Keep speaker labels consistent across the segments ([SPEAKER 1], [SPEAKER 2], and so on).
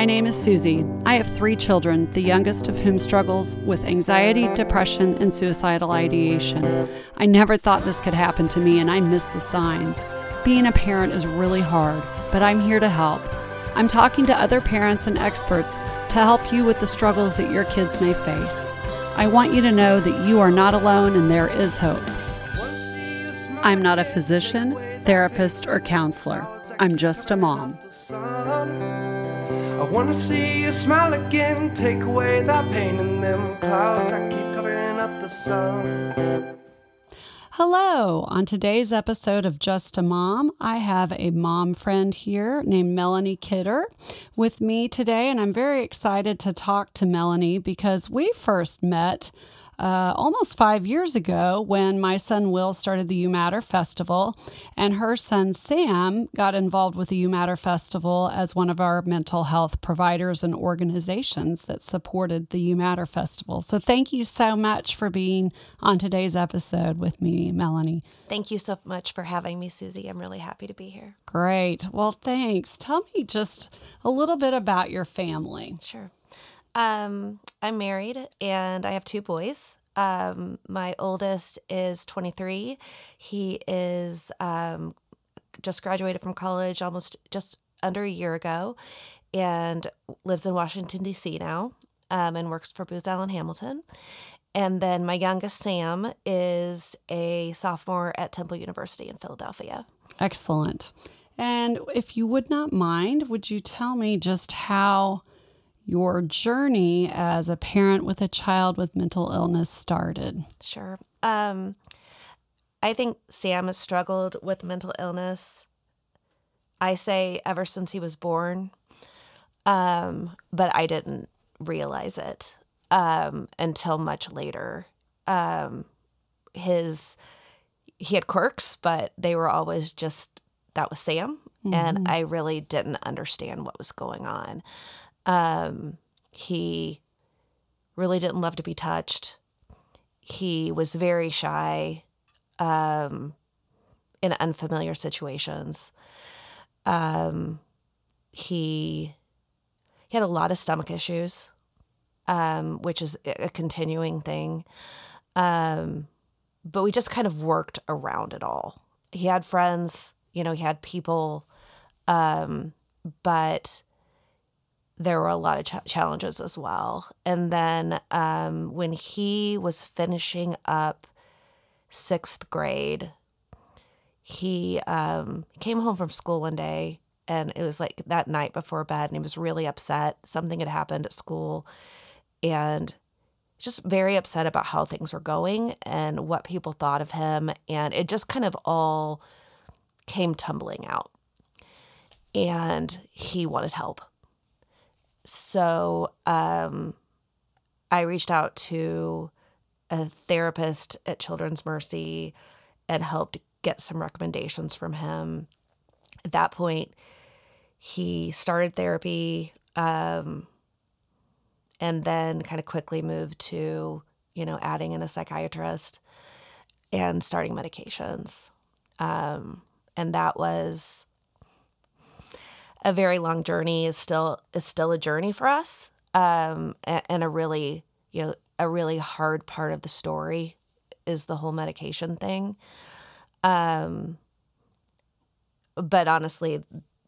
[SPEAKER 1] My name is Susie. I have three children, the youngest of whom struggles with anxiety, depression, and suicidal ideation. I never thought this could happen to me, and I miss the signs. Being a parent is really hard, but I'm here to help. I'm talking to other parents and experts to help you with the struggles that your kids may face. I want you to know that you are not alone and there is hope. I'm not a physician, therapist, or counselor. I'm just a mom.
[SPEAKER 2] I wanna see you smile again, take away that pain in them clouds that keep covering up the sun.
[SPEAKER 1] Hello. On today's episode of Just a Mom, I have a mom friend here named Melanie Kidder with me today, and I'm very excited to talk to Melanie because we first met uh, almost five years ago when my son Will started the You Matter Festival, and her son Sam got involved with the You Matter Festival as one of our mental health providers and organizations that supported the You Matter Festival. So thank you so much for being on today's episode with me, Melanie.
[SPEAKER 3] Thank you so much for having me, Susie. I'm really happy to be here.
[SPEAKER 1] Great. Well, thanks. Tell me just a little bit about your family.
[SPEAKER 3] Sure. Um, I'm married and I have two boys. Um, my oldest is 23. He is um, just graduated from college almost just under a year ago and lives in Washington, D.C. now um, and works for Booz Allen Hamilton. And then my youngest, Sam, is a sophomore at Temple University in Philadelphia.
[SPEAKER 1] Excellent. And if you would not mind, would you tell me just how your journey as a parent with a child with mental illness started?
[SPEAKER 3] Sure. Um, I think Sam has struggled with mental illness. I say ever since he was born, um, but I didn't realize it um, until much later. Um, his he had quirks, but they were always just that was Sam, mm-hmm. and I really didn't understand what was going on. Um, he really didn't love to be touched. He was very shy um, in unfamiliar situations. Um, he he had a lot of stomach issues, um, which is a continuing thing. Um, but we just kind of worked around it all. He had friends, you know, he had people, um, but there were a lot of ch- challenges as well. And then um, when he was finishing up sixth grade, he um, came home from school one day and it was like that night before bed and he was really upset. Something had happened at school and just very upset about how things were going and what people thought of him. And it just kind of all came tumbling out. And he wanted help so um, I reached out to a therapist at Children's Mercy and helped get some recommendations from him. At that point, he started therapy um, and then kind of quickly moved to, you know, adding in a psychiatrist and starting medications. Um, and that was a very long journey is still is still a journey for us um, and a really you know a really hard part of the story is the whole medication thing. Um, but honestly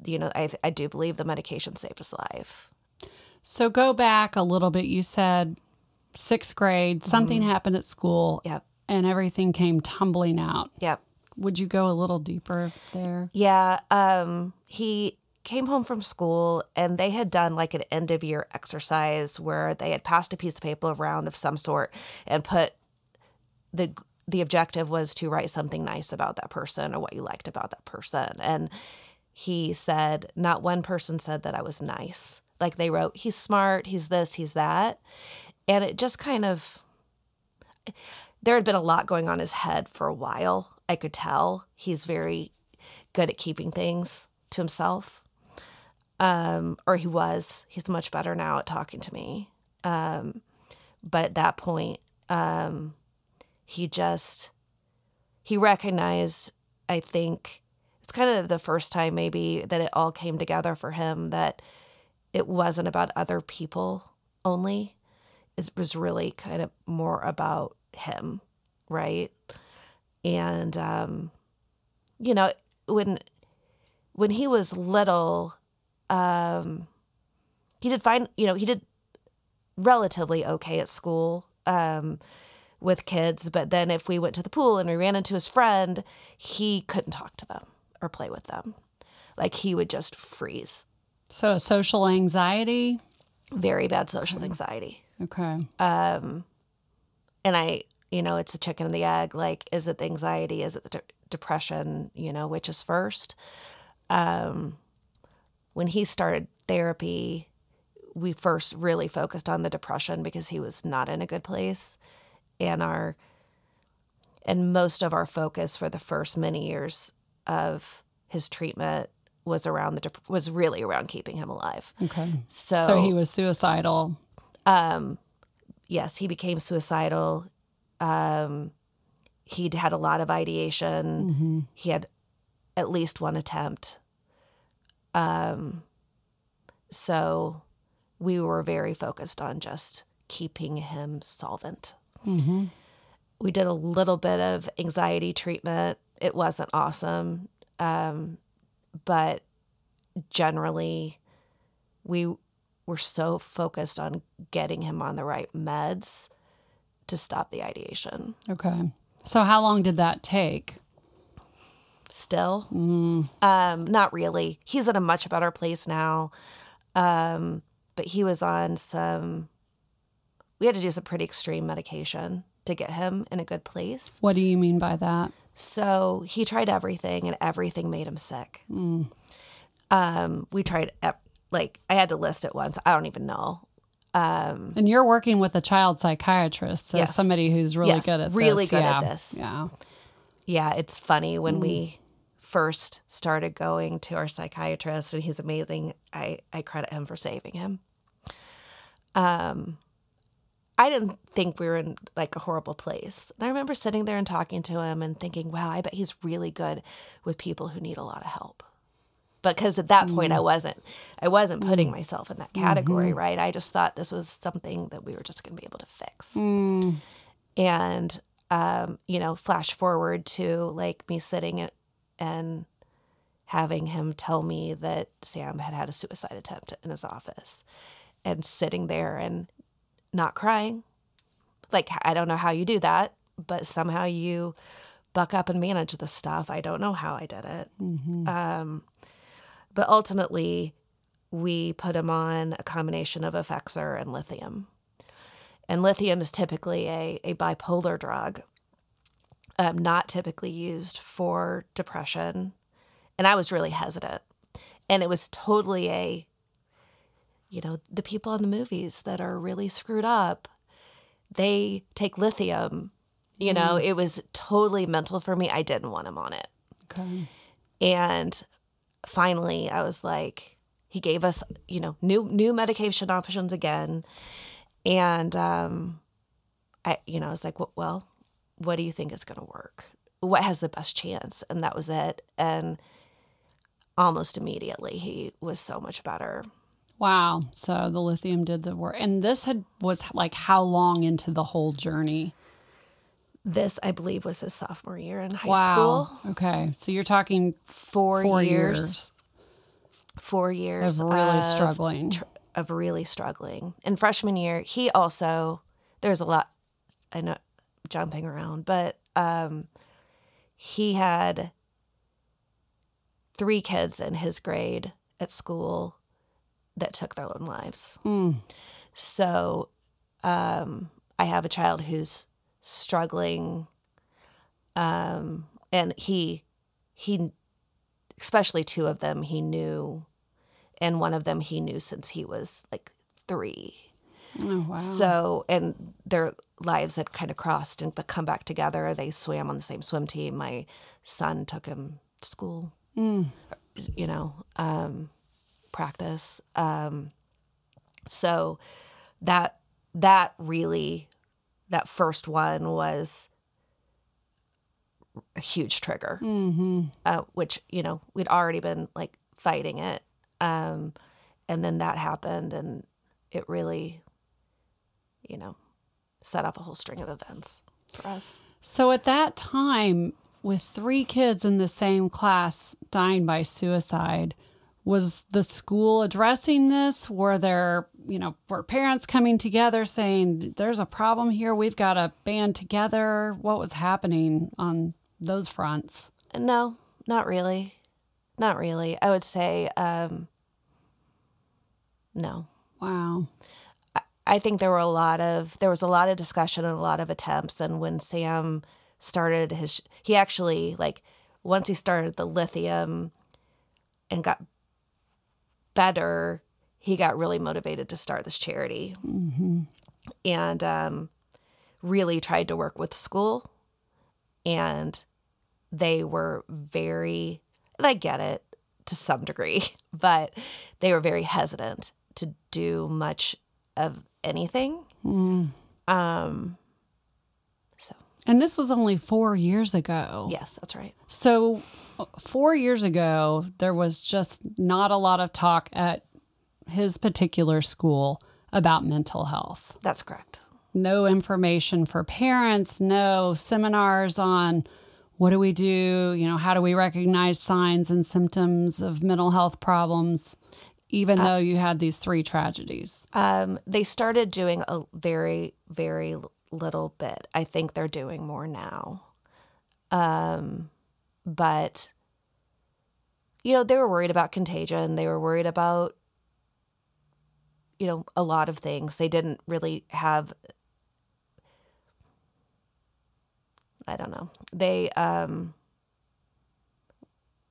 [SPEAKER 3] you know I, I do believe the medication saved his life.
[SPEAKER 1] So go back a little bit. You said sixth grade something mm-hmm. happened at school
[SPEAKER 3] yep.
[SPEAKER 1] and everything came tumbling out.
[SPEAKER 3] Yep.
[SPEAKER 1] Would you go a little deeper there?
[SPEAKER 3] Yeah um, he came home from school and they had done like an end of year exercise where they had passed a piece of paper around of some sort and put the the objective was to write something nice about that person or what you liked about that person. And he said not one person said that I was nice. Like they wrote he's smart he's this he's that. And it just kind of there had been a lot going on his head for a while I could tell. He's very good at keeping things to himself um, or he was. He's much better now at talking to me. Um, but at that point, um, he just he recognized. I think it's kind of the first time maybe that it all came together for him that it wasn't about other people only. It was really kind of more about him, right? And um, you know, when when he was little, um, he did fine. You know, he did relatively okay at school um, with kids. But then if we went to the pool and we ran into his friend, he couldn't talk to them or play with them. Like he would just freeze.
[SPEAKER 1] So social anxiety.
[SPEAKER 3] Very bad social anxiety.
[SPEAKER 1] Okay.
[SPEAKER 3] Um, and I, you know, it's a chicken and the egg. Like, is it the anxiety? Is it the de- depression? You know, which is first? Um, when he started therapy, we first really focused on the depression because he was not in a good place, and our and most of our focus for the first many years of his treatment was around the dep- was really around keeping him alive.
[SPEAKER 1] Okay.
[SPEAKER 3] So,
[SPEAKER 1] So he was suicidal.
[SPEAKER 3] um, yes, he became suicidal. Um, he'd had a lot of ideation. He had at least one attempt. Um, so we were very focused on just keeping him solvent. We did a little bit of anxiety treatment. It wasn't awesome, um, but generally, we were so focused on getting him on the right meds to stop the ideation.
[SPEAKER 1] Okay. So how long did that take?
[SPEAKER 3] Still, um, not really. He's in a much better place now, um, but he was on some. We had to do some pretty extreme medication to get him in a good place.
[SPEAKER 1] What do you mean by that?
[SPEAKER 3] So he tried everything, and everything made him sick. Um, we tried, like, I had to list it once. I don't even know. Um,
[SPEAKER 1] And you're working with a child psychiatrist, so
[SPEAKER 3] Yes.
[SPEAKER 1] somebody who's really
[SPEAKER 3] Yes,
[SPEAKER 1] good at
[SPEAKER 3] really
[SPEAKER 1] this.
[SPEAKER 3] good
[SPEAKER 1] yeah.
[SPEAKER 3] at this.
[SPEAKER 1] Yeah.
[SPEAKER 3] yeah, it's funny when we first started going to our psychiatrist, and he's amazing. I, I credit him for saving him. Um, I didn't think we were in like a horrible place. And I remember sitting there and talking to him and thinking, wow, I bet he's really good with people who need a lot of help. Because at that point I wasn't I wasn't putting myself in that category, right? I just thought this was something that we were just gonna be able to fix. And um, you know, flash forward to like me sitting at, and having him tell me that Sam had had a suicide attempt in his office and sitting there and not crying. Like, I don't know how you do that, but somehow you buck up and manage the stuff. I don't know how I did it. Um, but ultimately, we put him on a combination of Effexor and lithium. And lithium is typically a, a bipolar drug, um, not typically used for depression. And I was really hesitant. And it was totally a, you know, the people in the movies that are really screwed up, they take lithium. You know, it was totally mental for me. I didn't want him on it.
[SPEAKER 1] Okay.
[SPEAKER 3] And finally, I was like, he gave us, you know, new new medication options again, and um, I, you know, I was like, well what do you think is going to work? What has the best chance? And that was it. And almost immediately, he was so much better.
[SPEAKER 1] Wow. So the lithium did the work. And this had was like how long into the whole journey?
[SPEAKER 3] This, I believe, was his sophomore year in high
[SPEAKER 1] wow.
[SPEAKER 3] school.
[SPEAKER 1] Okay. So you're talking
[SPEAKER 3] Four,
[SPEAKER 1] four
[SPEAKER 3] years,
[SPEAKER 1] years,
[SPEAKER 3] Four years
[SPEAKER 1] of really
[SPEAKER 3] of
[SPEAKER 1] struggling.
[SPEAKER 3] tr- of really struggling. In freshman year, he also there's a lot I know jumping around, but um he had three kids in his grade at school that took their own lives.
[SPEAKER 1] Mm.
[SPEAKER 3] So um I have a child who's struggling um and he he especially two of them he knew and one of them he knew since he was like three
[SPEAKER 1] Oh, wow.
[SPEAKER 3] so and their lives had kind of crossed and come back together they swam on the same swim team my son took him to school
[SPEAKER 1] Mm.
[SPEAKER 3] you know um practice um so that that really that first one was a huge trigger
[SPEAKER 1] Mm-hmm.
[SPEAKER 3] uh, which you know we'd already been like fighting it um, and then that happened, and it really, you know, set up a whole string of events for us.
[SPEAKER 1] So at that time, with three kids in the same class dying by suicide, was the school addressing this? Were there, you know, were parents coming together saying, there's a problem here, we've got to band together? What was happening on those fronts?
[SPEAKER 3] No, not really. Not really. I would say um, no.
[SPEAKER 1] Wow.
[SPEAKER 3] I think there were a lot of there was a lot of discussion and a lot of attempts. And when Sam started his, he actually like once he started the lithium and got better, he got really motivated to start this charity, and um, really tried to work with school. And they were very, and I get it to some degree, but they were very hesitant to do much of anything. Um, so
[SPEAKER 1] And this was only four years ago.
[SPEAKER 3] yes, that's right.
[SPEAKER 1] So, four years ago, there was just not a lot of talk at his particular school about mental health.
[SPEAKER 3] That's correct.
[SPEAKER 1] No information for parents, no seminars on what do we do, you know, how do we recognize signs and symptoms of mental health problems, even though you had these three tragedies.
[SPEAKER 3] Um, they started doing a very, very little bit. I think they're doing more now. Um, but, you know, they were worried about contagion. They were worried about, you know, a lot of things. They didn't really have, I don't know. They um,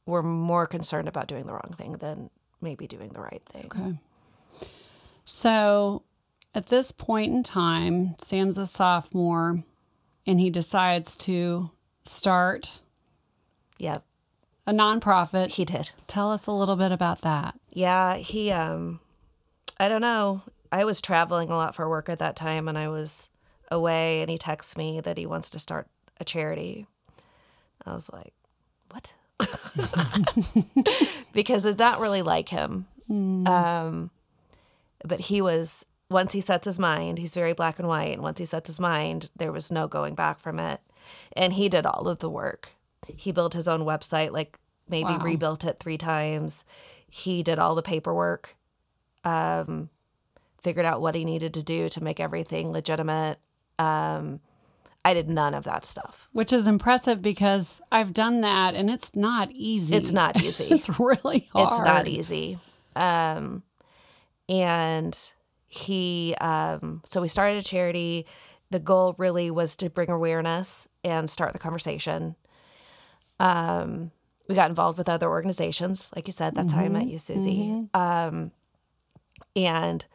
[SPEAKER 3] were more concerned about doing the wrong thing than maybe doing the right thing.
[SPEAKER 1] Okay. So at this point in time, Sam's a sophomore and he decides to start
[SPEAKER 3] Yeah,
[SPEAKER 1] a nonprofit.
[SPEAKER 3] he did.
[SPEAKER 1] Tell us a little bit about that.
[SPEAKER 3] Yeah, he um I don't know. I was traveling a lot for work at that time and I was away and he texts me that he wants to start a charity. I was like? because it's not really like him. Um but he was once he sets his mind, he's very black and white, and once he sets his mind, there was no going back from it. And he did all of the work. He built his own website, like maybe
[SPEAKER 1] Wow.
[SPEAKER 3] rebuilt it three times. He did all the paperwork, um, figured out what he needed to do to make everything legitimate. Um, I did none of that stuff.
[SPEAKER 1] Which is impressive because I've done that and it's not easy.
[SPEAKER 3] It's not easy.
[SPEAKER 1] It's really hard.
[SPEAKER 3] It's not easy. Um, and he, um, so we started a charity. The goal really was to bring awareness and start the conversation. Um, we got involved with other organizations, like you said. That's how I met you, Susie. Um, and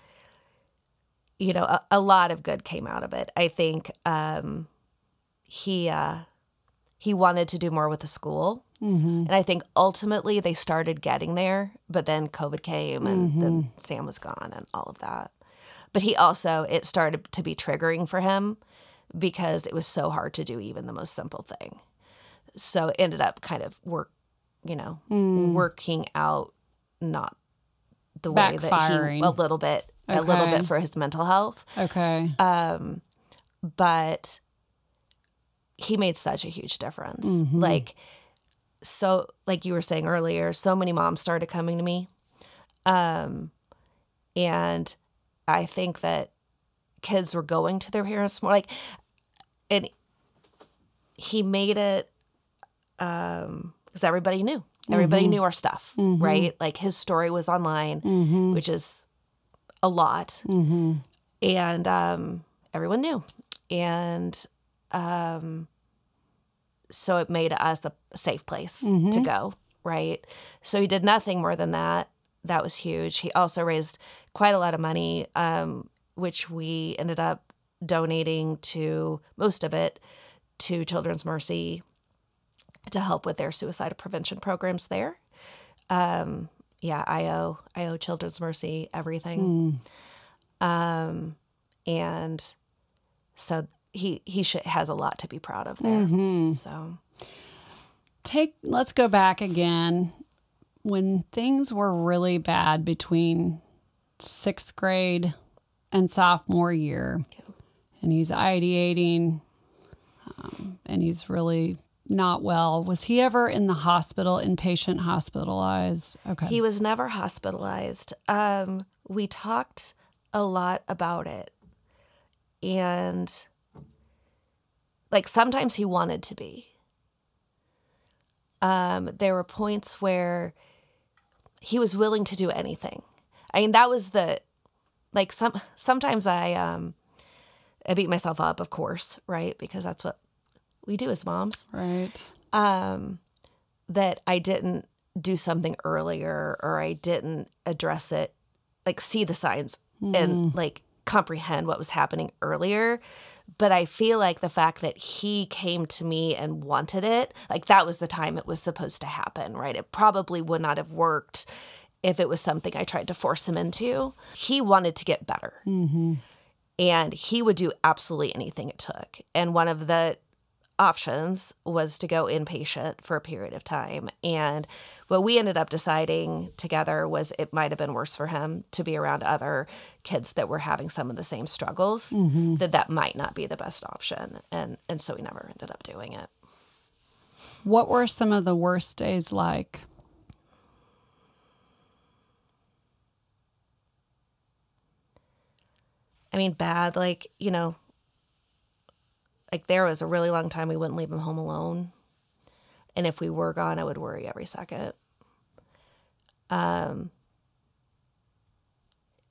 [SPEAKER 3] you know, a, a lot of good came out of it. I think um, he uh, he wanted to do more with the school. And I think ultimately they started getting there, but then COVID came and then Sam was gone and all of that. But he also, it started to be triggering for him because it was so hard to do even the most simple thing. So it ended up kind of work, you know, working out not the way that he, a little bit, a little bit for his mental health
[SPEAKER 1] Okay.
[SPEAKER 3] um, but he made such a huge difference. Like, so, like you were saying earlier, so many moms started coming to me. Um, and I think that kids were going to their parents more like, and he made it, um, because everybody knew, everybody knew our stuff, right? Like his story was online, which is a lot. And um, everyone knew. And um, so it made us a safe place to go right? So he did nothing more than that. That was huge. He also raised quite a lot of money um, which we ended up donating to most of it to children's mercy to help with their suicide prevention programs there. Um, yeah i owe i owe children's mercy everything. Um, and so he he should, has a lot to be proud of there. So
[SPEAKER 1] Take let's go back again when things were really bad between sixth grade and sophomore year, and he's ideating, um, and he's really not well. Was he ever in the hospital, inpatient hospitalized? Okay.
[SPEAKER 3] He was never hospitalized. Um, we talked a lot about it. And like sometimes he wanted to be. Um, there were points where he was willing to do anything. I mean, that was the like some sometimes I um I beat myself up, of course, right? Because that's what we do as moms.
[SPEAKER 1] right.
[SPEAKER 3] Um that I didn't do something earlier or I didn't address it, like see the signs and like comprehend what was happening earlier. But I feel like the fact that he came to me and wanted it, like that was the time it was supposed to happen, right? It probably would not have worked if it was something I tried to force him into. He wanted to get better. Mm-hmm. And he would do absolutely anything it took. And one of the options was to go inpatient for a period of time. And what we ended up deciding together was it might have been worse for him to be around other kids that were having some of the same struggles, mm-hmm. that that might not be the best option. And and so we never ended up doing it.
[SPEAKER 1] What were some of the worst days like?
[SPEAKER 3] I mean, bad, like, you know, like there was a really long time we wouldn't leave him home alone. And if we were gone, I would worry every second. Um,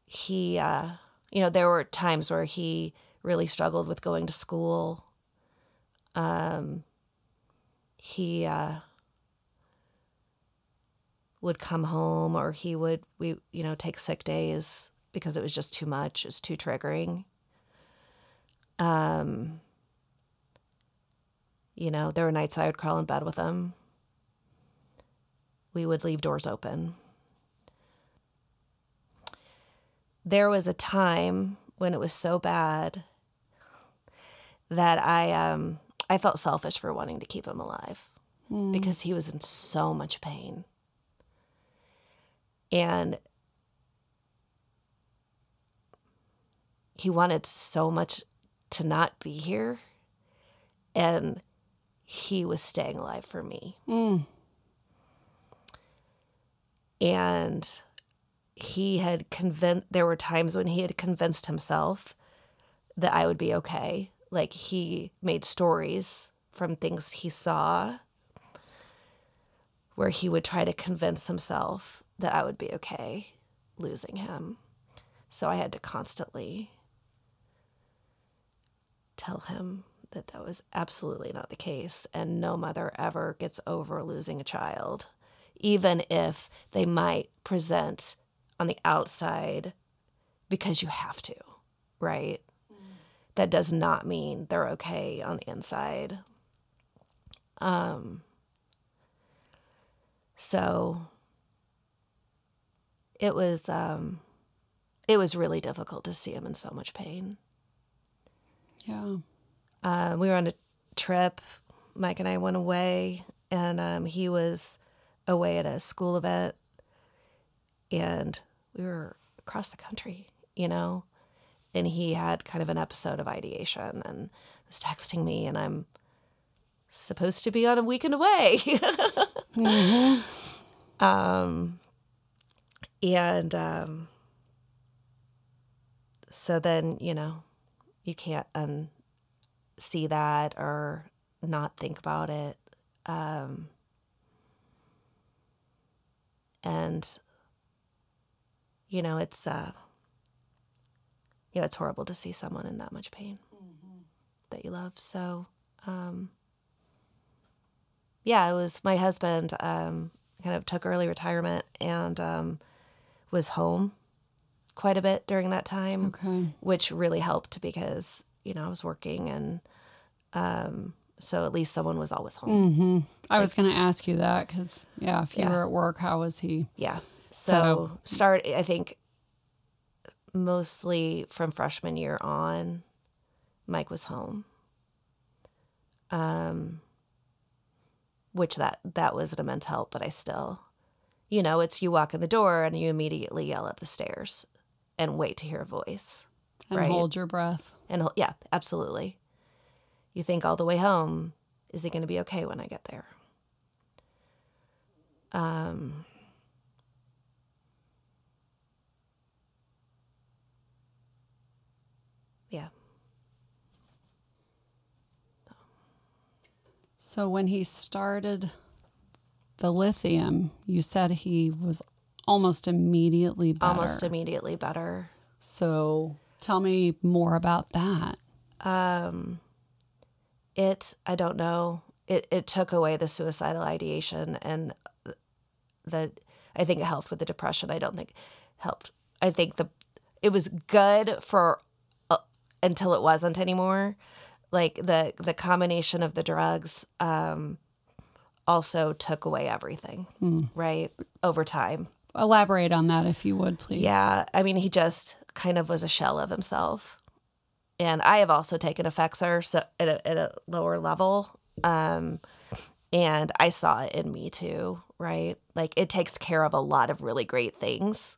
[SPEAKER 3] he, uh, you know, there were times where he really struggled with going to school. Um, he, uh, would come home or he would we you know take sick days because it was just too much it's too triggering um you know there were nights i would crawl in bed with him we would leave doors open. There was a time when it was so bad that i um i felt selfish for wanting to keep him alive because he was in so much pain. And he wanted so much to not be here. And he was staying alive for me. Mm. And he had convinced there were times when he had convinced himself that i would be okay. Like he made stories from things he saw where he would try to convince himself that I would be okay losing him. So I had to constantly tell him that that was absolutely not the case. And no mother ever gets over losing a child, even if they might present on the outside because you have to, right? That does not mean they're okay on the inside. Um, so it was um it was really difficult to see him in so much pain.
[SPEAKER 1] Yeah.
[SPEAKER 3] Uh, we were on a trip. Mike and I went away, and um, he was away at a school event, and we were across the country, you know. And he had kind of an episode of ideation, and was texting me, and I'm supposed to be on a weekend away. Um, and um, so then, you know, you can't unsee that or not think about it. Um, and, you know, it's, uh, you know, it's horrible to see someone in that much pain that you love. So, um, yeah, it was my husband um, kind of took early retirement and um, was home quite a bit during that time,
[SPEAKER 1] Okay.
[SPEAKER 3] which really helped because you know I was working and um, so at least someone was always home.
[SPEAKER 1] I was going to ask you that because, yeah, if you
[SPEAKER 3] Yeah.
[SPEAKER 1] were at work, how was he?
[SPEAKER 3] Yeah.
[SPEAKER 1] So-
[SPEAKER 3] So start I think mostly from freshman year on, Mike was home. Um which that that was an immense help, but I still you know, it's you walk in the door and you immediately yell up the stairs. and wait to hear a voice.
[SPEAKER 1] And
[SPEAKER 3] Right.
[SPEAKER 1] hold your breath.
[SPEAKER 3] And yeah, absolutely. You think all the way home, is it going to be okay when I get there? Um, yeah.
[SPEAKER 1] So when he started the lithium, you said he was almost immediately better.
[SPEAKER 3] Almost immediately better.
[SPEAKER 1] So tell me more about that.
[SPEAKER 3] Um, it, I don't know. It, it took away the suicidal ideation and the, I think it helped with the depression. I don't think helped. I think the, it was good for, uh, until it wasn't anymore. Like the, the combination of the drugs, um, also took away everything, right? Over time.
[SPEAKER 1] Elaborate on that if you would, please.
[SPEAKER 3] Yeah, I mean, he just kind of was a shell of himself. And I have also taken Effexor so at a, at a lower level, um, and I saw it in me too. Right, like it takes care of a lot of really great things,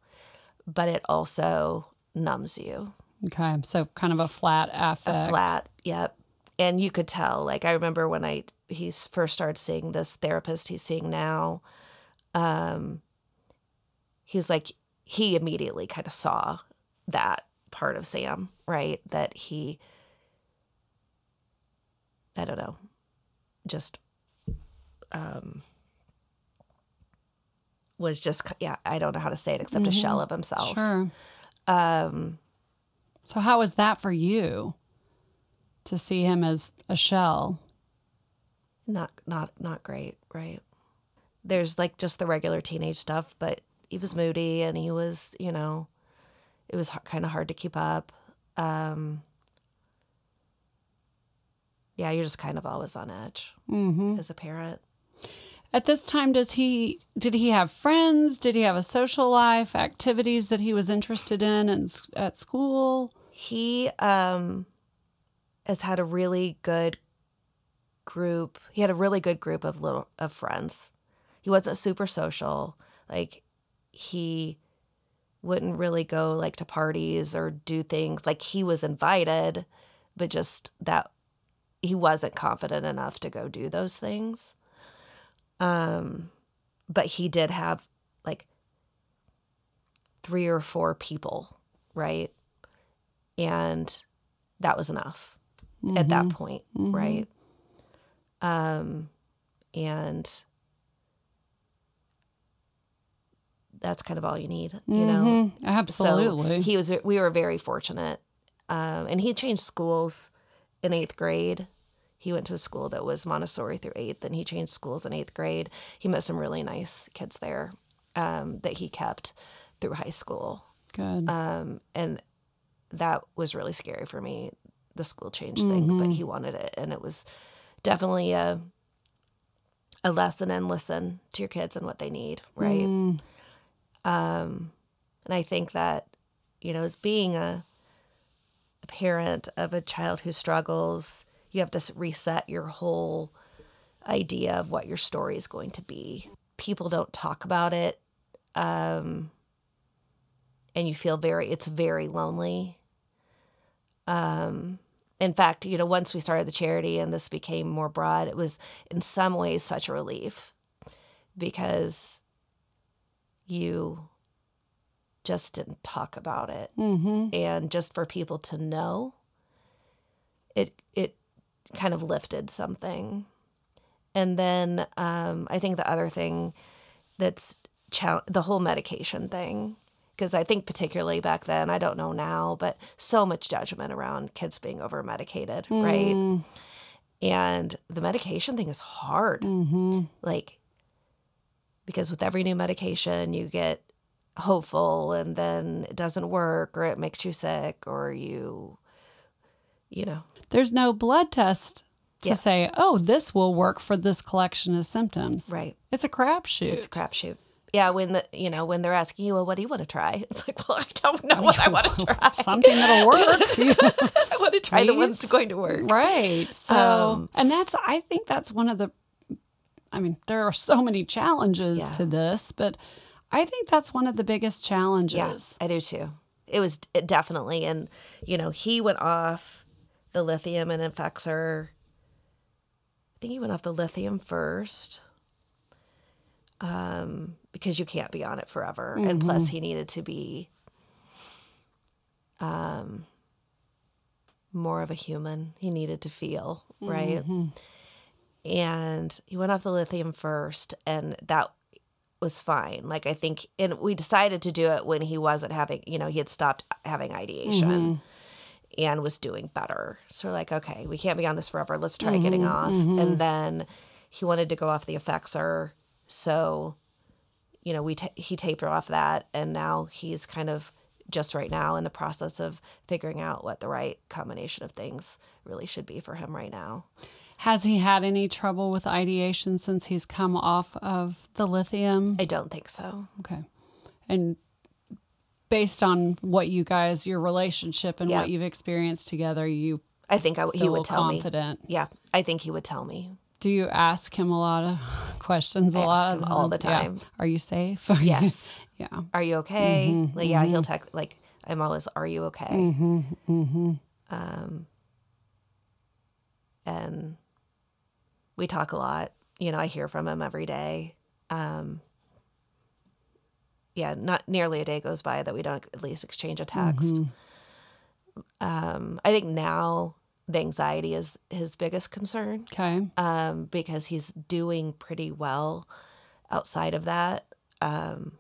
[SPEAKER 3] but it also numbs you.
[SPEAKER 1] Okay. So kind of a flat affect.
[SPEAKER 3] A flat, yep. And you could tell. Like I remember when I he first started seeing this therapist he's seeing now. Um, he was like he immediately kind of saw that part of Sam, right? That he, I don't know, just um, was just yeah. I don't know how to say it except a shell of himself.
[SPEAKER 1] Sure.
[SPEAKER 3] Um,
[SPEAKER 1] So how was that for you to see him as a shell?
[SPEAKER 3] not not not great, right? There's like just the regular teenage stuff, but he was moody and he was, you know, it was kind of hard to keep up. Um, yeah, you're just kind of always on edge
[SPEAKER 1] Mm-hmm.
[SPEAKER 3] as a parent.
[SPEAKER 1] At this time, does he did he have friends? Did he have a social life, activities that he was interested in and at school?
[SPEAKER 3] He um, has had a really good group. He had a really good group of little of friends. He wasn't super social. Like he wouldn't really go like to parties or do things. Like he was invited, but just that he wasn't confident enough to go do those things. Um, but he did have like three or four people, right? and that was enough at that point right um and that's kind of all you need you know
[SPEAKER 1] Mhm. absolutely.
[SPEAKER 3] so he was we were very fortunate um and he changed schools in eighth grade he went to a school that was montessori through eighth and he changed schools in eighth grade he met some really nice kids there um that he kept through high school
[SPEAKER 1] Good.
[SPEAKER 3] um, and that was really scary for me, the school change thing. But he wanted it, and it was definitely a a lesson and listen to your kids and what they need, right?
[SPEAKER 1] Mm,
[SPEAKER 3] Um, and I think that you know, as being a, a parent of a child who struggles, you have to reset your whole idea of what your story is going to be. People don't talk about it. Um, and you feel very it's very lonely um in fact you know once we started the charity and this became more broad it was in some ways such a relief because you just didn't talk about it.
[SPEAKER 1] Mm-hmm.
[SPEAKER 3] and just for people to know it it kind of lifted something. And then um, i think the other thing that's chal- the whole medication thing because i think particularly back then i don't know now but so much judgment around kids being over medicated right and the medication thing is hard.
[SPEAKER 1] Mm-hmm.
[SPEAKER 3] like because with every new medication you get hopeful and then it doesn't work or it makes you sick or you you know
[SPEAKER 1] There's no blood test to
[SPEAKER 3] Yes.
[SPEAKER 1] say, oh, this will work for this collection of symptoms.
[SPEAKER 3] right
[SPEAKER 1] It's a crapshoot.
[SPEAKER 3] it's a crapshoot yeah when the you know when they're asking you well what do you want to try it's like well i don't know what i want to try
[SPEAKER 1] Something that'll work.
[SPEAKER 3] i want to try the ones
[SPEAKER 1] Please?
[SPEAKER 3] going to work
[SPEAKER 1] right. So,
[SPEAKER 3] Um,
[SPEAKER 1] and that's, I think that's one of the, I mean, there are so many challenges
[SPEAKER 3] Yeah.
[SPEAKER 1] to this, but I think that's one of the biggest challenges.
[SPEAKER 3] yeah i do too it was d- definitely, and you know, he went off the lithium and Effexor. I think he went off the lithium first, um, because you can't be on it forever, and plus he needed to be, um, more of a human. He needed to feel right, and he went off the lithium first, and that was fine. Like I think, and we decided to do it when he wasn't having, you know, he had stopped having ideation mm-hmm. and was doing better. So we're like, okay, we can't be on this forever. Let's try getting mm-hmm. off. Mm-hmm. And then he wanted to go off the Effexor, so you know, we ta he tapered off that, and now he's kind of just right now in the process of figuring out what the right combination of things really should be for him right now.
[SPEAKER 1] Has he had any trouble with ideation since he's come off of the lithium?
[SPEAKER 3] I don't think so.
[SPEAKER 1] Okay. And based on what you guys, your relationship and
[SPEAKER 3] Yeah.
[SPEAKER 1] what you've experienced together, you
[SPEAKER 3] I think I, he would tell
[SPEAKER 1] confident.
[SPEAKER 3] me. Yeah, I think he would tell me.
[SPEAKER 1] Do you ask him a lot of questions? A lot of
[SPEAKER 3] all the
[SPEAKER 1] times? Yeah.
[SPEAKER 3] time.
[SPEAKER 1] Are you safe? Are you-
[SPEAKER 3] Yes.
[SPEAKER 1] yeah.
[SPEAKER 3] Are you okay? Mm-hmm, like, yeah, he'll mm-hmm. text. Like, I'm always, "Are you okay?" Mm-hmm, um, and we talk a lot. You know, I hear from him every day. Um, yeah, not nearly a day goes by that we don't at least exchange a text. Um, I think now the anxiety is his biggest concern
[SPEAKER 1] Okay.
[SPEAKER 3] um, because he's doing pretty well outside of that. Um,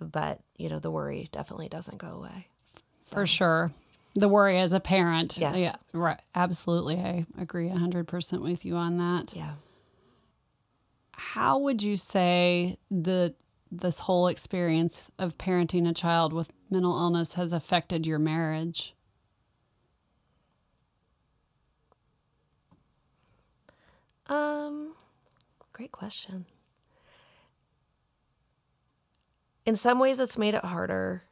[SPEAKER 3] but you know, the worry definitely doesn't go away.
[SPEAKER 1] For sure. The worry as a parent.
[SPEAKER 3] Yes.
[SPEAKER 1] Yeah. Right. Absolutely. I agree 100% with you on that.
[SPEAKER 3] Yeah.
[SPEAKER 1] How would you say the this whole experience of parenting a child with mental illness has affected your marriage?
[SPEAKER 3] Um, great question. In some ways, it's made it harder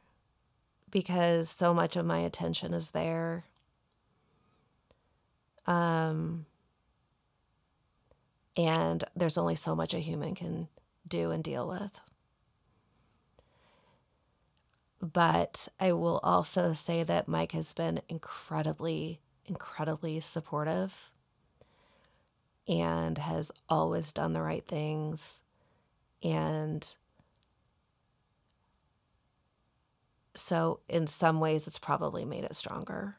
[SPEAKER 3] because so much of my attention is there. Um, and there's only so much a human can do and deal with. But I will also say that Mike has been incredibly, incredibly supportive and has always done the right things and so in some ways it's probably made it stronger.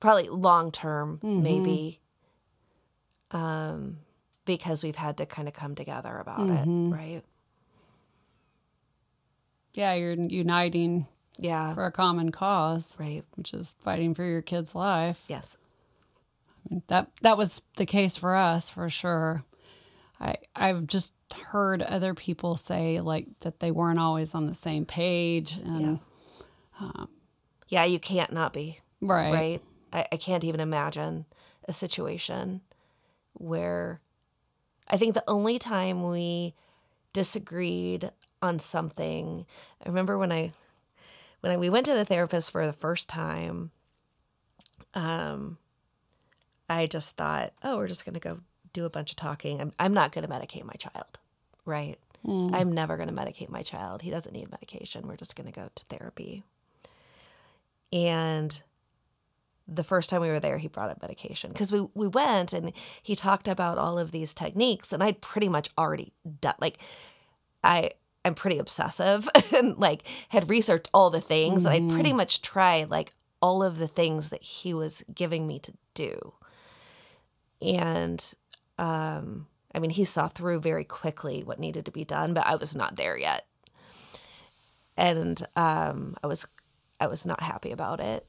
[SPEAKER 3] Probably long term maybe um because we've had to kind of come together about it right?
[SPEAKER 1] Yeah, you're uniting
[SPEAKER 3] yeah.
[SPEAKER 1] for a common cause,
[SPEAKER 3] right.
[SPEAKER 1] which is fighting for your kid's life.
[SPEAKER 3] yes.
[SPEAKER 1] That that was the case for us for sure. I I've just heard other people say like that they weren't always on the same page and
[SPEAKER 3] yeah yeah you can't not be
[SPEAKER 1] right.
[SPEAKER 3] right? I, I can't even imagine a situation where I think the only time we disagreed on something, I remember when I when I, we went to the therapist for the first time, um, I just thought, oh, we're just gonna go do a bunch of talking. I'm I'm not gonna medicate my child, right? Hmm. I'm never gonna medicate my child. He doesn't need medication. We're just gonna go to therapy. And the first time we were there, he brought up medication because we, we went and he talked about all of these techniques, and I'd pretty much already done like I I'm pretty obsessive and like had researched all the things, and I'd mm-hmm. pretty much tried like all of the things that he was giving me to do. And um, I mean, he saw through very quickly what needed to be done, but I was not there yet, and um, I was I was not happy about it.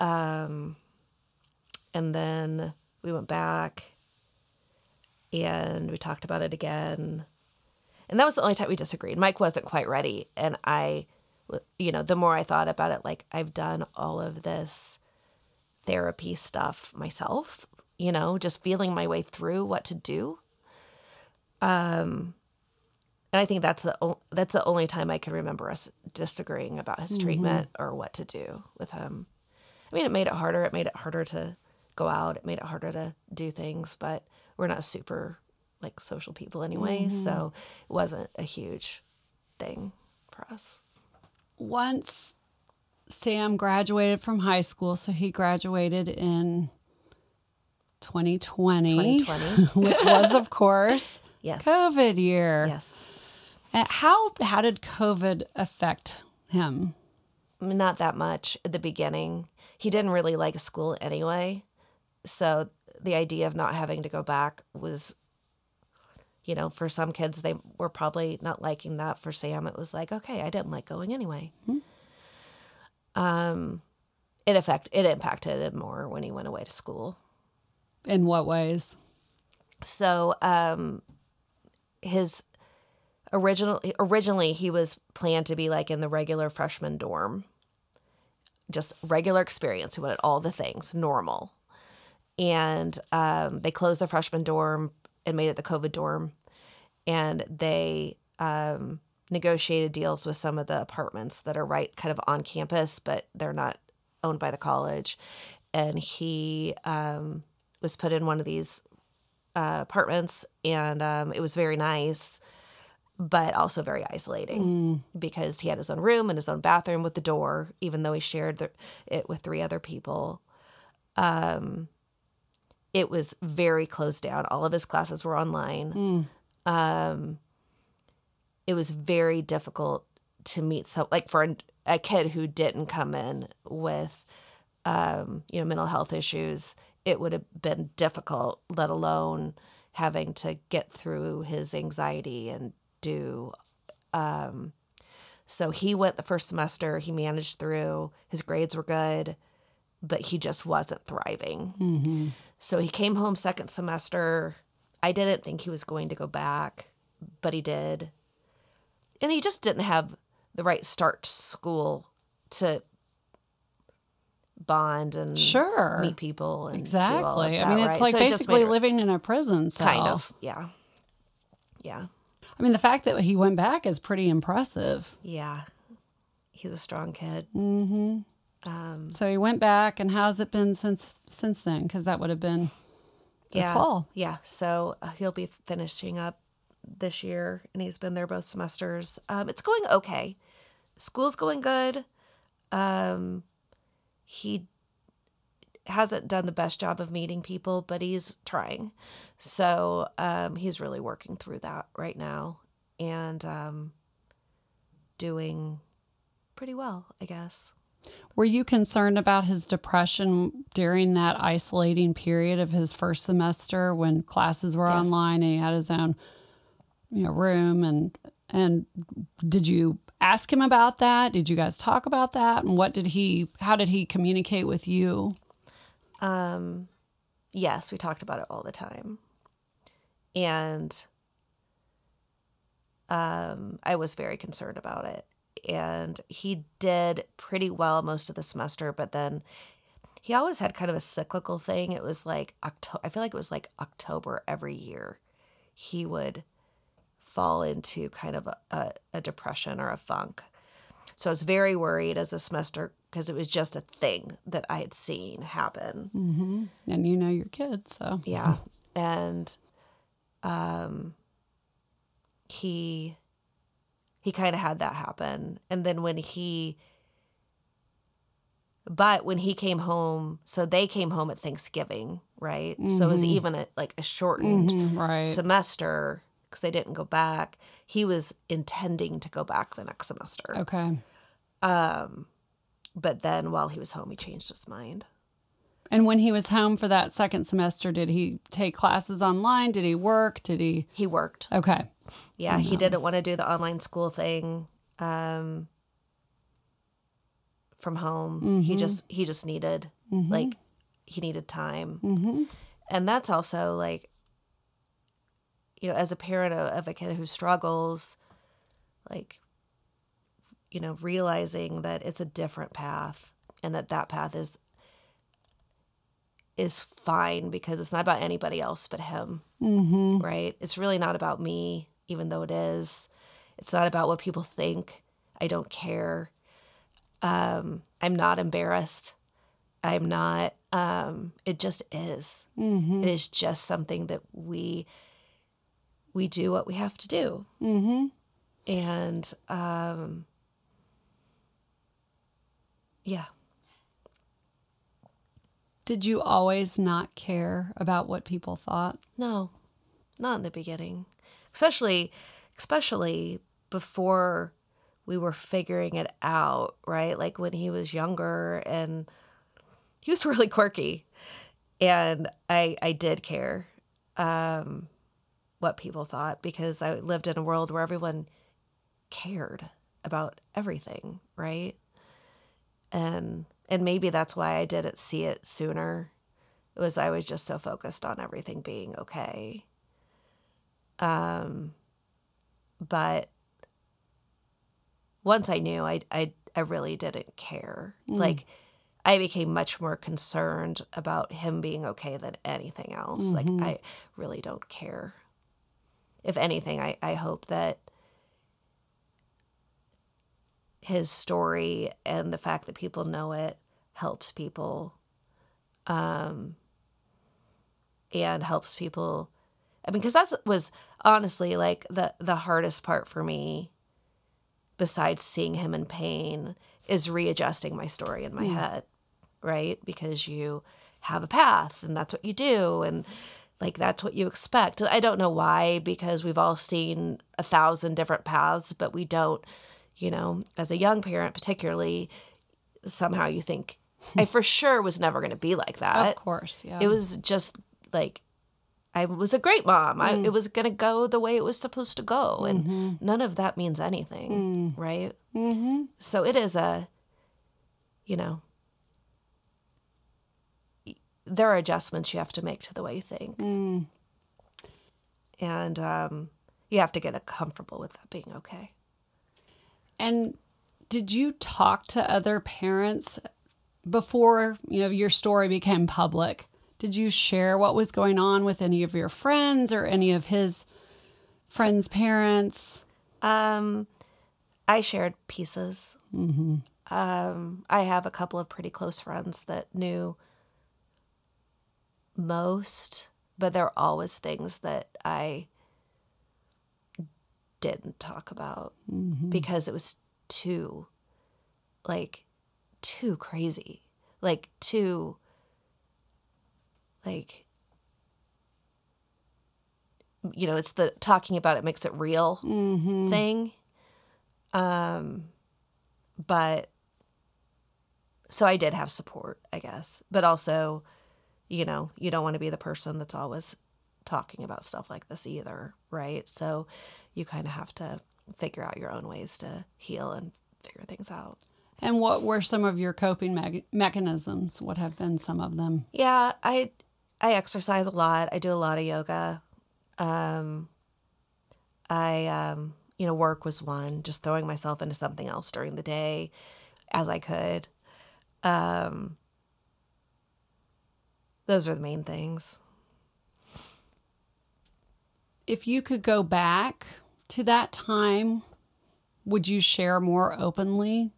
[SPEAKER 3] Um, and then we went back and we talked about it again. And that was the only time we disagreed. Mike wasn't quite ready. And I, you know, the more I thought about it, like I've done all of this therapy stuff myself, you know, just feeling my way through what to do. Um, and I think that's the o- that's the only time I can remember us disagreeing about his treatment or what to do with him. I mean, it made it harder. It made it harder to go out. It made it harder to do things, but we're not super like social people anyway, so it wasn't a huge thing for us.
[SPEAKER 1] once Sam graduated from high school, so he graduated in 2020,
[SPEAKER 3] 2020.
[SPEAKER 1] which was, of course,
[SPEAKER 3] Yes.
[SPEAKER 1] COVID year.
[SPEAKER 3] Yes.
[SPEAKER 1] And how how did COVID affect him?
[SPEAKER 3] Not that much at the beginning. He didn't really like school anyway. So the idea of not having to go back was, you know, for some kids, they were probably not liking that. For Sam, it was like, okay, I didn't like going anyway. Um, it affect it impacted him more when he went away to school.
[SPEAKER 1] In what ways?
[SPEAKER 3] So um his original originally he was planned to be like in the regular freshman dorm. Just regular experience. He wanted all the things, normal. And um, they closed the freshman dorm and made it the COVID dorm. And they um, negotiated deals with some of the apartments that are right kind of on campus, but they're not owned by the college. And he um, was put in one of these uh, apartments, and um, it was very nice, but also very isolating because he had his own room and his own bathroom with the door, even though he shared the, it with three other people. Um, it was very closed down. All of his classes were online. Um, it was very difficult to meet some like for a, a kid who didn't come in with um, you know mental health issues it would have been difficult let alone having to get through his anxiety and do um, so he went the first semester he managed through his grades were good but he just wasn't thriving. So he came home second semester. I didn't think he was going to go back but he did. And he just didn't have the right start to school to bond and
[SPEAKER 1] Sure.
[SPEAKER 3] meet people and do all of
[SPEAKER 1] Exactly. I mean, it's
[SPEAKER 3] right?
[SPEAKER 1] like
[SPEAKER 3] So
[SPEAKER 1] basically
[SPEAKER 3] it
[SPEAKER 1] living in a prison cell.
[SPEAKER 3] kind of yeah yeah
[SPEAKER 1] I mean, the fact that he went back is pretty impressive.
[SPEAKER 3] yeah he's a strong kid
[SPEAKER 1] So he went back, and how's it been since since then? Because that would have been this
[SPEAKER 3] yeah
[SPEAKER 1] fall.
[SPEAKER 3] yeah so uh, he'll be finishing up this year and he's been there both semesters um, it's going okay school's going good um, he hasn't done the best job of meeting people but he's trying. So um, he's really working through that right now and um, doing pretty well i guess.
[SPEAKER 1] Were you concerned about his depression during that isolating period of his first semester when classes were
[SPEAKER 3] Yes.
[SPEAKER 1] online and he had his own, you know, room? And and did you ask him about that? Did you guys talk about that? And what did he how did he communicate with you?
[SPEAKER 3] Um, yes, we talked about it all the time. And um, I was very concerned about it. And he did pretty well most of the semester, but then he always had kind of a cyclical thing. It was like October, I feel like it was like October every year. He would fall into kind of a, a, depression or a funk. So I was very worried as a semester because it was just a thing that I had seen happen.
[SPEAKER 1] Mm-hmm. And you know your kids, so
[SPEAKER 3] Yeah. And um he he kind of had that happen. And then when he but when he came home, so they came home at Thanksgiving, right? So it was even a, like a shortened
[SPEAKER 1] Mhm, right.
[SPEAKER 3] semester because they didn't go back. He was intending to go back the next semester.
[SPEAKER 1] okay.
[SPEAKER 3] Um, but then while he was home, he changed his mind.
[SPEAKER 1] And when he was home for that second semester, did he take classes online? Did he work? Did he
[SPEAKER 3] He worked.
[SPEAKER 1] Okay.
[SPEAKER 3] Yeah, he didn't want to do the online school thing um, from home. He just he just needed like he needed time,
[SPEAKER 1] Mm-hmm.
[SPEAKER 3] and that's also like you know as a parent of, of a kid who struggles, like you know realizing that it's a different path and that that path is is fine because it's not about anybody else but him
[SPEAKER 1] Mm-hmm.
[SPEAKER 3] right? It's really not about me, even though it is. It's not about what people think. I don't care. Um, I'm not embarrassed. I'm not. Um, it just is.
[SPEAKER 1] Mm-hmm.
[SPEAKER 3] It is just something that we we do what we have to do,
[SPEAKER 1] Mm-hmm.
[SPEAKER 3] and um, Yeah.
[SPEAKER 1] Did you always not care about what people thought?
[SPEAKER 3] No, not in the beginning. Especially especially before we were figuring it out, right? Like when he was younger and he was really quirky. And I I did care um what people thought because I lived in a world where everyone cared about everything, right? And and maybe that's why I didn't see it sooner. It was I was just so focused on everything being okay. Um but once I knew I I I really didn't care. Like I became much more concerned about him being okay than anything else. Like I really don't care. If anything, I, I hope that his story and the fact that people know it helps people um and helps people i mean because that was honestly like the the hardest part for me besides seeing him in pain is readjusting my story in my head right? Because you have a path and that's what you do and like that's what you expect and i don't know why because we've all seen a thousand different paths but we don't you know as a young parent particularly somehow you think i for sure was never going to be like that
[SPEAKER 1] Of course, yeah.
[SPEAKER 3] it was just like I was a great mom. I, mm. it was going to go the way it was supposed to go. And mm-hmm. none of that means anything, mm. right? Mm-hmm. So it is a, you know, there are adjustments you have to make to the way you think. And um, you have to get comfortable with that being okay.
[SPEAKER 1] And did you talk to other parents before, you know, your story became public? Did you share what was going on with any of your friends or any of his friends' parents?
[SPEAKER 3] Um, I shared pieces. Um, I have a couple of pretty close friends that knew most, but there are always things that I didn't talk about because it was too, like, too crazy, like too, like. You know, it's the talking about it makes it real thing. Um, but so I did have support, I guess. But also, you know, you don't want to be the person that's always talking about stuff like this either, right? So you kind of have to figure out your own ways to heal and figure things out.
[SPEAKER 1] And what were some of your coping me- mechanisms? What have been some of them?
[SPEAKER 3] Yeah, I I exercise a lot. I do a lot of yoga. Um I um you know, work was one, just throwing myself into something else during the day as I could. Um those are the main things.
[SPEAKER 1] If you could go back to that time, would you share more openly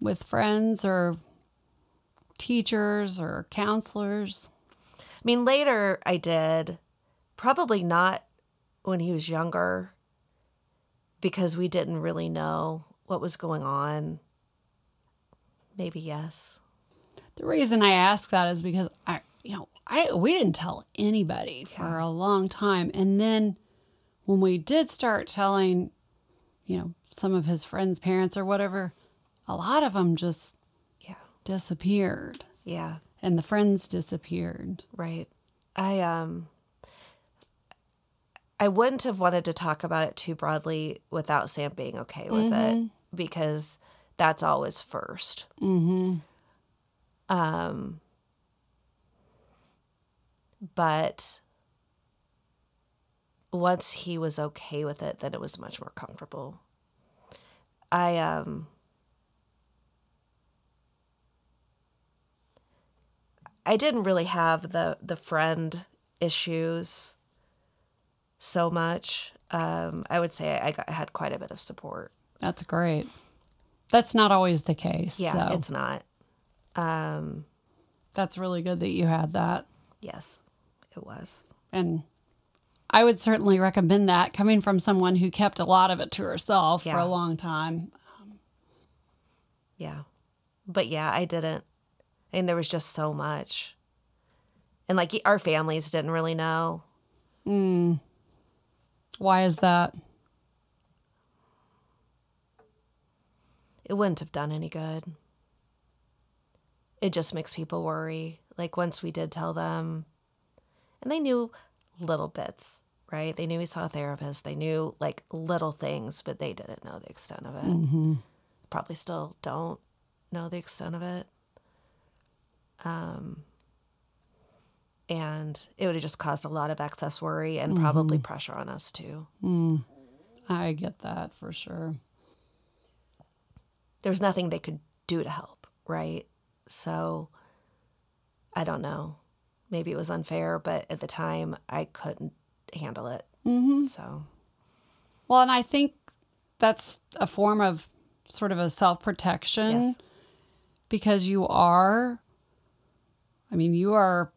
[SPEAKER 1] with friends or teachers or counselors?
[SPEAKER 3] I mean, later I did, probably not when he was younger, because we didn't really know what was going on. Maybe yes.
[SPEAKER 1] The reason I ask that is because I, you know, I we didn't tell anybody for a long time, and then when we did start telling, you know, some of his friends' parents or whatever, a lot of them just
[SPEAKER 3] Yeah.
[SPEAKER 1] disappeared,
[SPEAKER 3] Yeah.
[SPEAKER 1] and the friends disappeared.
[SPEAKER 3] Right. I um I wouldn't have wanted to talk about it too broadly without Sam being okay with it because that's always 1st Mm-hmm. Um but once he was okay with it, then it was much more comfortable. I um I didn't really have the the friend issues so much. Um, I would say I, got, I had quite a bit of support.
[SPEAKER 1] That's great. That's not always the case.
[SPEAKER 3] Yeah,
[SPEAKER 1] so
[SPEAKER 3] it's not. Um,
[SPEAKER 1] that's really good that you had that.
[SPEAKER 3] yes, it was.
[SPEAKER 1] And I would certainly recommend that coming from someone who kept a lot of it to herself for
[SPEAKER 3] Yeah.
[SPEAKER 1] a long time. Um,
[SPEAKER 3] Yeah. But yeah, I didn't. I mean, there was just so much. And like our families didn't really know.
[SPEAKER 1] Why is that?
[SPEAKER 3] It wouldn't have done any good. It just makes people worry. Like once we did tell them, and they knew little bits, right? They knew we saw a therapist. They knew like little things, but they didn't know the extent of it. Mm-hmm. Probably still don't know the extent of it. Um, and it would have just caused a lot of excess worry and probably mm-hmm. pressure on us too. Mm.
[SPEAKER 1] I get that for sure.
[SPEAKER 3] There's nothing they could do to help, right? So I don't know. Maybe it was unfair, but at the time I couldn't handle it. Mm-hmm. So
[SPEAKER 1] Well, and I think that's a form of sort of a self protection
[SPEAKER 3] Yes.
[SPEAKER 1] because you are, I mean, you are,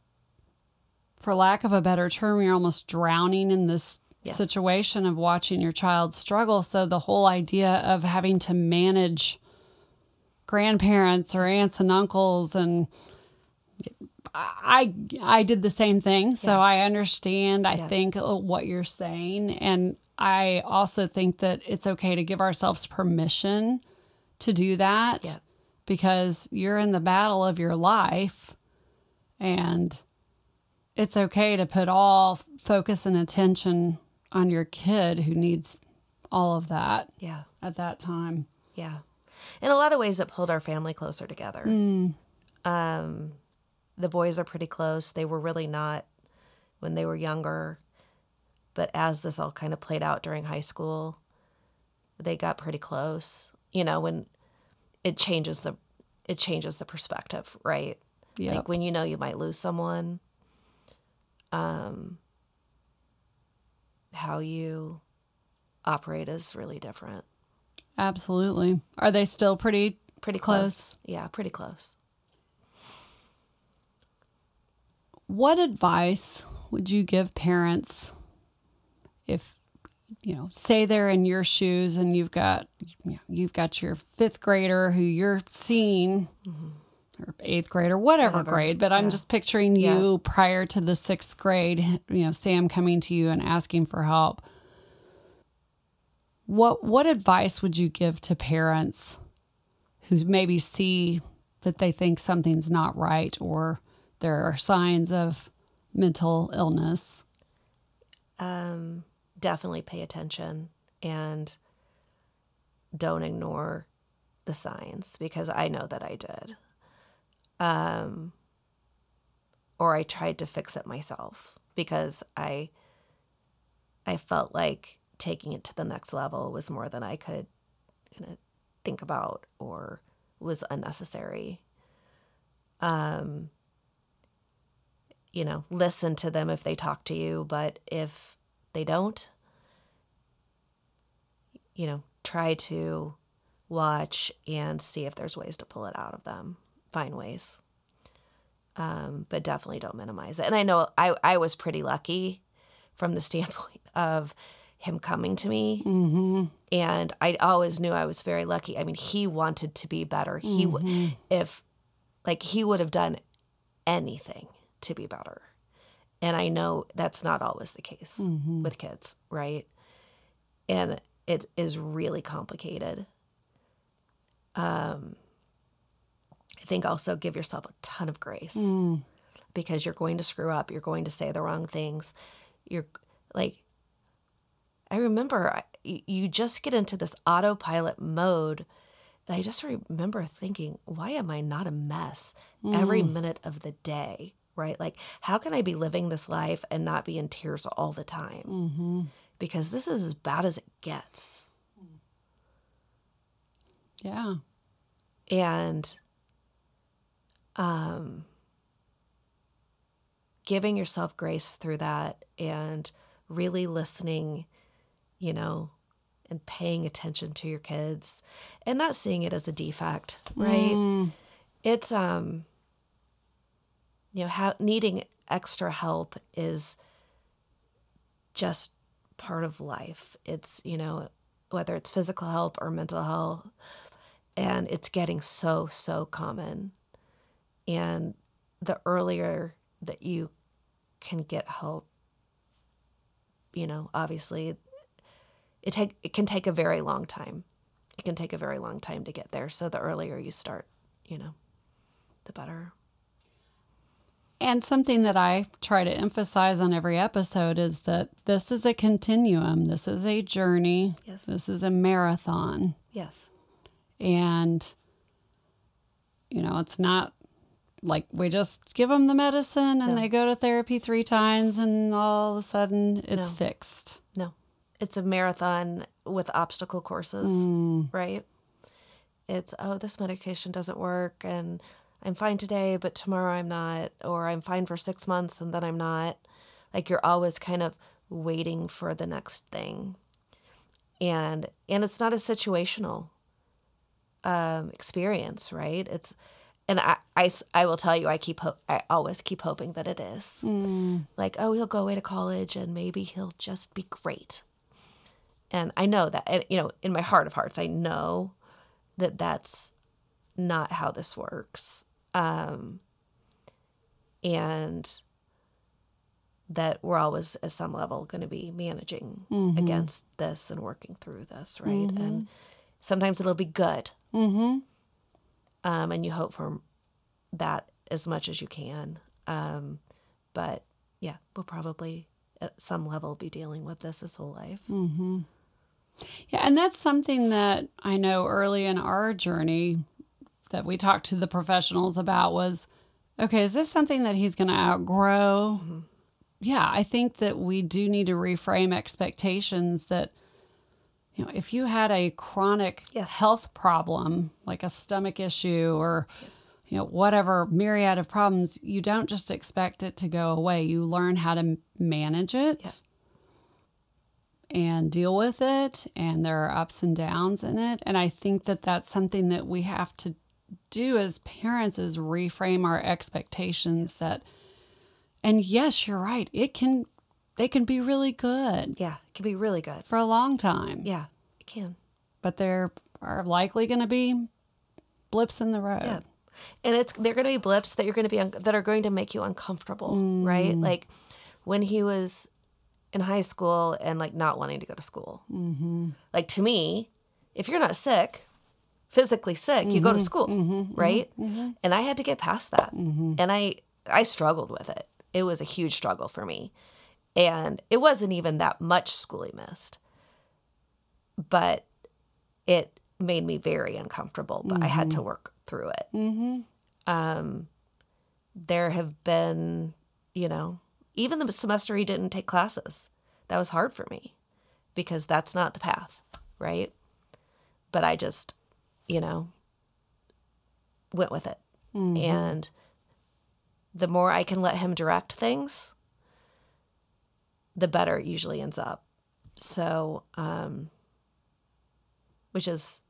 [SPEAKER 1] for lack of a better term, you're almost drowning in this
[SPEAKER 3] Yes.
[SPEAKER 1] situation of watching your child struggle. So the whole idea of having to manage grandparents or aunts and uncles and I I did the same thing, so
[SPEAKER 3] Yeah.
[SPEAKER 1] I understand. I
[SPEAKER 3] Yeah.
[SPEAKER 1] think uh, what you're saying, and I also think that it's okay to give ourselves permission to do that
[SPEAKER 3] Yeah.
[SPEAKER 1] because you're in the battle of your life, and it's okay to put all focus and attention on your kid who needs all of that
[SPEAKER 3] yeah,
[SPEAKER 1] at that time.
[SPEAKER 3] yeah. In a lot of ways, it pulled our family closer together. Um, the boys are pretty close. They were really not when they were younger, but as this all kind of played out during high school, they got pretty close. You know, when it changes the it changes the perspective, right?
[SPEAKER 1] Yep.
[SPEAKER 3] Like when you know you might lose someone, um, how you operate is really different.
[SPEAKER 1] Absolutely. Are they still pretty
[SPEAKER 3] Pretty
[SPEAKER 1] Close.
[SPEAKER 3] close. Yeah, pretty close.
[SPEAKER 1] What advice would you give parents if you know, say they're in your shoes and you've got you know, you've got your fifth grader who you're seeing mm-hmm. or eighth grade or whatever,
[SPEAKER 3] Whatever.
[SPEAKER 1] grade, but I'm just picturing you prior to the sixth grade, you know, Sam coming to you and asking for help. What what advice would you give to parents who maybe see that they think something's not right or there are signs of mental illness?
[SPEAKER 3] Um, definitely pay attention and don't ignore the signs because I know that I did. Um, or I tried to fix it myself because I I felt like taking it to the next level was more than I could you know, think about or was unnecessary. Um, you know, listen to them if they talk to you, but if they don't, you know, try to watch and see if there's ways to pull it out of them, find ways. Um, but definitely don't minimize it. And I know I, I was pretty lucky from the standpoint of him coming to me.
[SPEAKER 1] Mm-hmm.
[SPEAKER 3] And I always knew I was very lucky. I mean, he wanted to be better. He, w if, like, he would have done anything to be better. And I know that's not always the case with kids, right? And it is really complicated. Um, I think also give yourself a ton of grace because you're going to screw up. You're going to say the wrong things. You're like, I remember you just get into this autopilot mode. I just remember thinking, why am I not a mess every minute of the day? Right? Like, how can I be living this life and not be in tears all the time? Because this is as bad as it gets.
[SPEAKER 1] Yeah.
[SPEAKER 3] and um giving yourself grace through that and really listening you know and paying attention to your kids and not seeing it as a defect right? It's um you know how needing extra help is just part of life. It's you know whether it's physical help or mental health And it's getting so, so common. And the earlier that you can get help, you know, obviously it take it can take a very long time. It can take a very long time to get there. So the earlier you start, you know, the better.
[SPEAKER 1] And something that I try to emphasize on every episode is that this is a continuum. This is a journey.
[SPEAKER 3] Yes.
[SPEAKER 1] This is a marathon.
[SPEAKER 3] Yes.
[SPEAKER 1] And, you know, it's not like we just give them the medicine and
[SPEAKER 3] No.
[SPEAKER 1] they go to therapy three times and all of a sudden it's
[SPEAKER 3] No.
[SPEAKER 1] fixed.
[SPEAKER 3] It's a marathon with obstacle courses,
[SPEAKER 1] Mm.
[SPEAKER 3] right? It's, oh, this medication doesn't work and I'm fine today, but tomorrow I'm not, or I'm fine for six months and then I'm not. Like you're always kind of waiting for the next thing. And and it's not a situational um, experience, right? It's and I, I, I will tell you, I keep ho- I always keep hoping that it is. Like, oh, he'll go away to college and maybe he'll just be great. And I know that, and, you know, in my heart of hearts, I know that that's not how this works. Um, and that we're always, at some level, going to be managing against this and working through this, right? And sometimes it'll be good.
[SPEAKER 1] Mm-hmm.
[SPEAKER 3] Um, and you hope for that as much as you can. Um, but yeah, we'll probably at some level be dealing with this his whole life.
[SPEAKER 1] Yeah, and that's something that I know early in our journey that we talked to the professionals about was okay, is this something that he's going to outgrow? Mm-hmm. Yeah, I think that we do need to reframe expectations that you know, if you had a chronic
[SPEAKER 3] Yes.
[SPEAKER 1] health problem like a stomach issue or you know whatever myriad of problems, you don't just expect it to go away. You learn how to manage it and deal with it and there are ups and downs in it and i think that that's something that we have to do as parents is reframe our expectations that and yes you're right it can they can be really good
[SPEAKER 3] Yeah, it can be really good.
[SPEAKER 1] for a long time
[SPEAKER 3] Yeah, it can.
[SPEAKER 1] but there are likely going to be blips in the road
[SPEAKER 3] Yeah. And it's they're going to be blips that you're going to be un- that are going to make you uncomfortable, right? Mm. Like when he was in high school and like not wanting to go to school. Mm-hmm. Like to me, if you're not sick, physically sick, you go to mm-hmm. school, mm-hmm. Mm-hmm. right? And I had to get past that, and I I struggled with it. It was a huge struggle for me, and it wasn't even that much school he missed, but it made me very uncomfortable. But I had to work through it. Um, there have been, you know, even the semester he didn't take classes. That was hard for me because that's not the path, right? But I just, you know, went with it. And the more I can let him direct things, the better it usually ends up. So, um, which is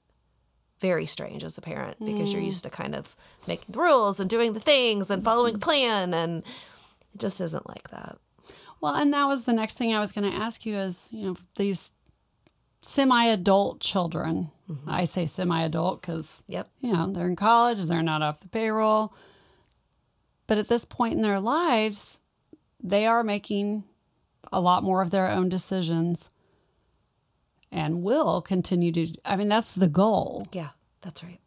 [SPEAKER 3] very strange as a parent because you're used to kind of making the rules and doing the things and following a plan and it just isn't like that.
[SPEAKER 1] well and that was the next thing i was going to ask you is you know these semi-adult children mm-hmm. i say semi-adult because
[SPEAKER 3] Yep.
[SPEAKER 1] you know, they're in college, they're not off the payroll. But at this point in their lives, they are making a lot more of their own decisions and will continue to. I mean, that's the goal.
[SPEAKER 3] Yeah, that's right.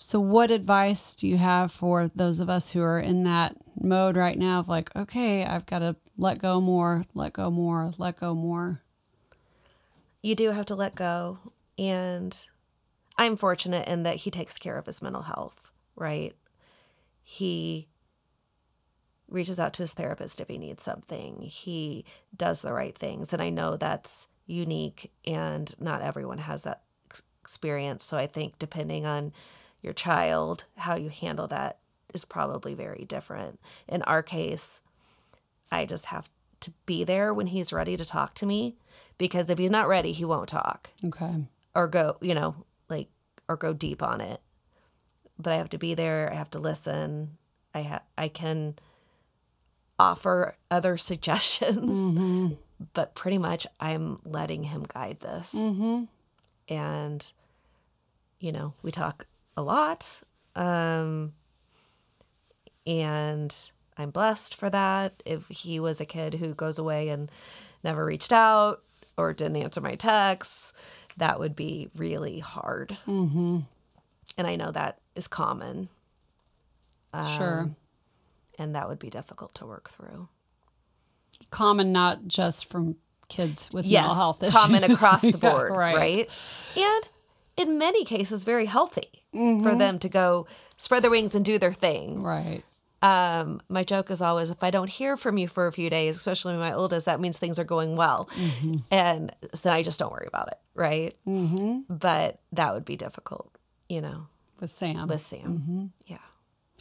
[SPEAKER 1] So, what advice do you have for those of us who are in that mode right now of like, okay, I've got to let go more, let go more, let go more?
[SPEAKER 3] You do have to let go. And I'm fortunate in that he takes care of his mental health, right? He reaches out to his therapist if he needs something. He does the right things. And I know that's unique and not everyone has that experience. So I think depending on your child, how you handle that is probably very different. In our case, I just have to be there when he's ready to talk to me because if he's not ready, he won't talk
[SPEAKER 1] Okay.
[SPEAKER 3] or go, you know, like or go deep on it. But I have to be there. I have to listen. I ha- I can offer other suggestions, but pretty much I'm letting him guide this.
[SPEAKER 1] Mm-hmm.
[SPEAKER 3] And you know, we talk a lot. Um, and I'm blessed for that. If he was a kid who goes away and never reached out or didn't answer my texts, that would be really hard. Mm-hmm. And I know that is common.
[SPEAKER 1] sure.
[SPEAKER 3] and that would be difficult to work through.
[SPEAKER 1] Common, not just from kids with
[SPEAKER 3] Yes,
[SPEAKER 1] mental health issues.
[SPEAKER 3] common across the
[SPEAKER 1] Yeah,
[SPEAKER 3] board, right. And in many cases, very healthy for them to go spread their wings and do their thing.
[SPEAKER 1] Right.
[SPEAKER 3] Um, my joke is always, if I don't hear from you for a few days, especially my oldest, that means things are going well, and then I just don't worry about it, right? Mm-hmm. But that would be difficult, you know,
[SPEAKER 1] With Sam.
[SPEAKER 3] with Sam. Yeah,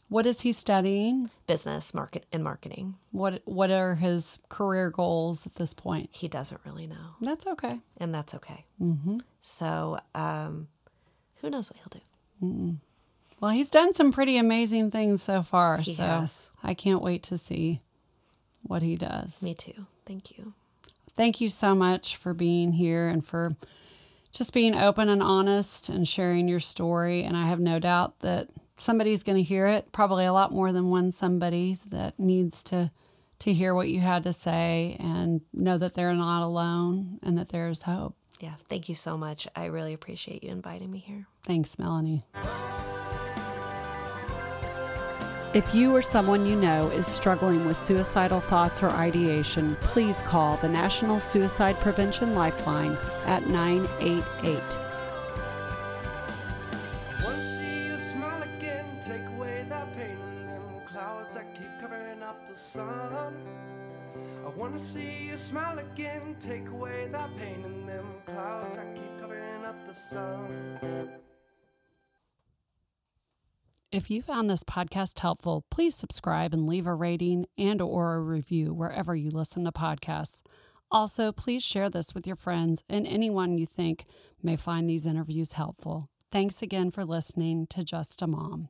[SPEAKER 1] what is he studying?
[SPEAKER 3] business, market, and marketing.
[SPEAKER 1] What What are his career goals at this point?
[SPEAKER 3] He doesn't really know.
[SPEAKER 1] That's okay.
[SPEAKER 3] and that's okay. Mm-hmm. So, um, who knows what he'll do?
[SPEAKER 1] Well, he's done some pretty amazing things so far.
[SPEAKER 3] He
[SPEAKER 1] so
[SPEAKER 3] has.
[SPEAKER 1] I can't wait to see what he does.
[SPEAKER 3] Me too. Thank you.
[SPEAKER 1] Thank you so much for being here and for just being open and honest and sharing your story. And I have no doubt that somebody's going to hear it, probably a lot more than one somebody that needs to to hear what you had to say and know that they're not alone and that there's hope.
[SPEAKER 3] Yeah. Thank you so much. I really appreciate you inviting me here.
[SPEAKER 1] Thanks, Melanie. If you or someone you know is struggling with suicidal thoughts or ideation, please call the National Suicide Prevention Lifeline at 988. If you found this podcast helpful, please subscribe and leave a rating and or a review wherever you listen to podcasts. Also, please share this with your friends and anyone you think may find these interviews helpful. Thanks again for listening to Just a Mom.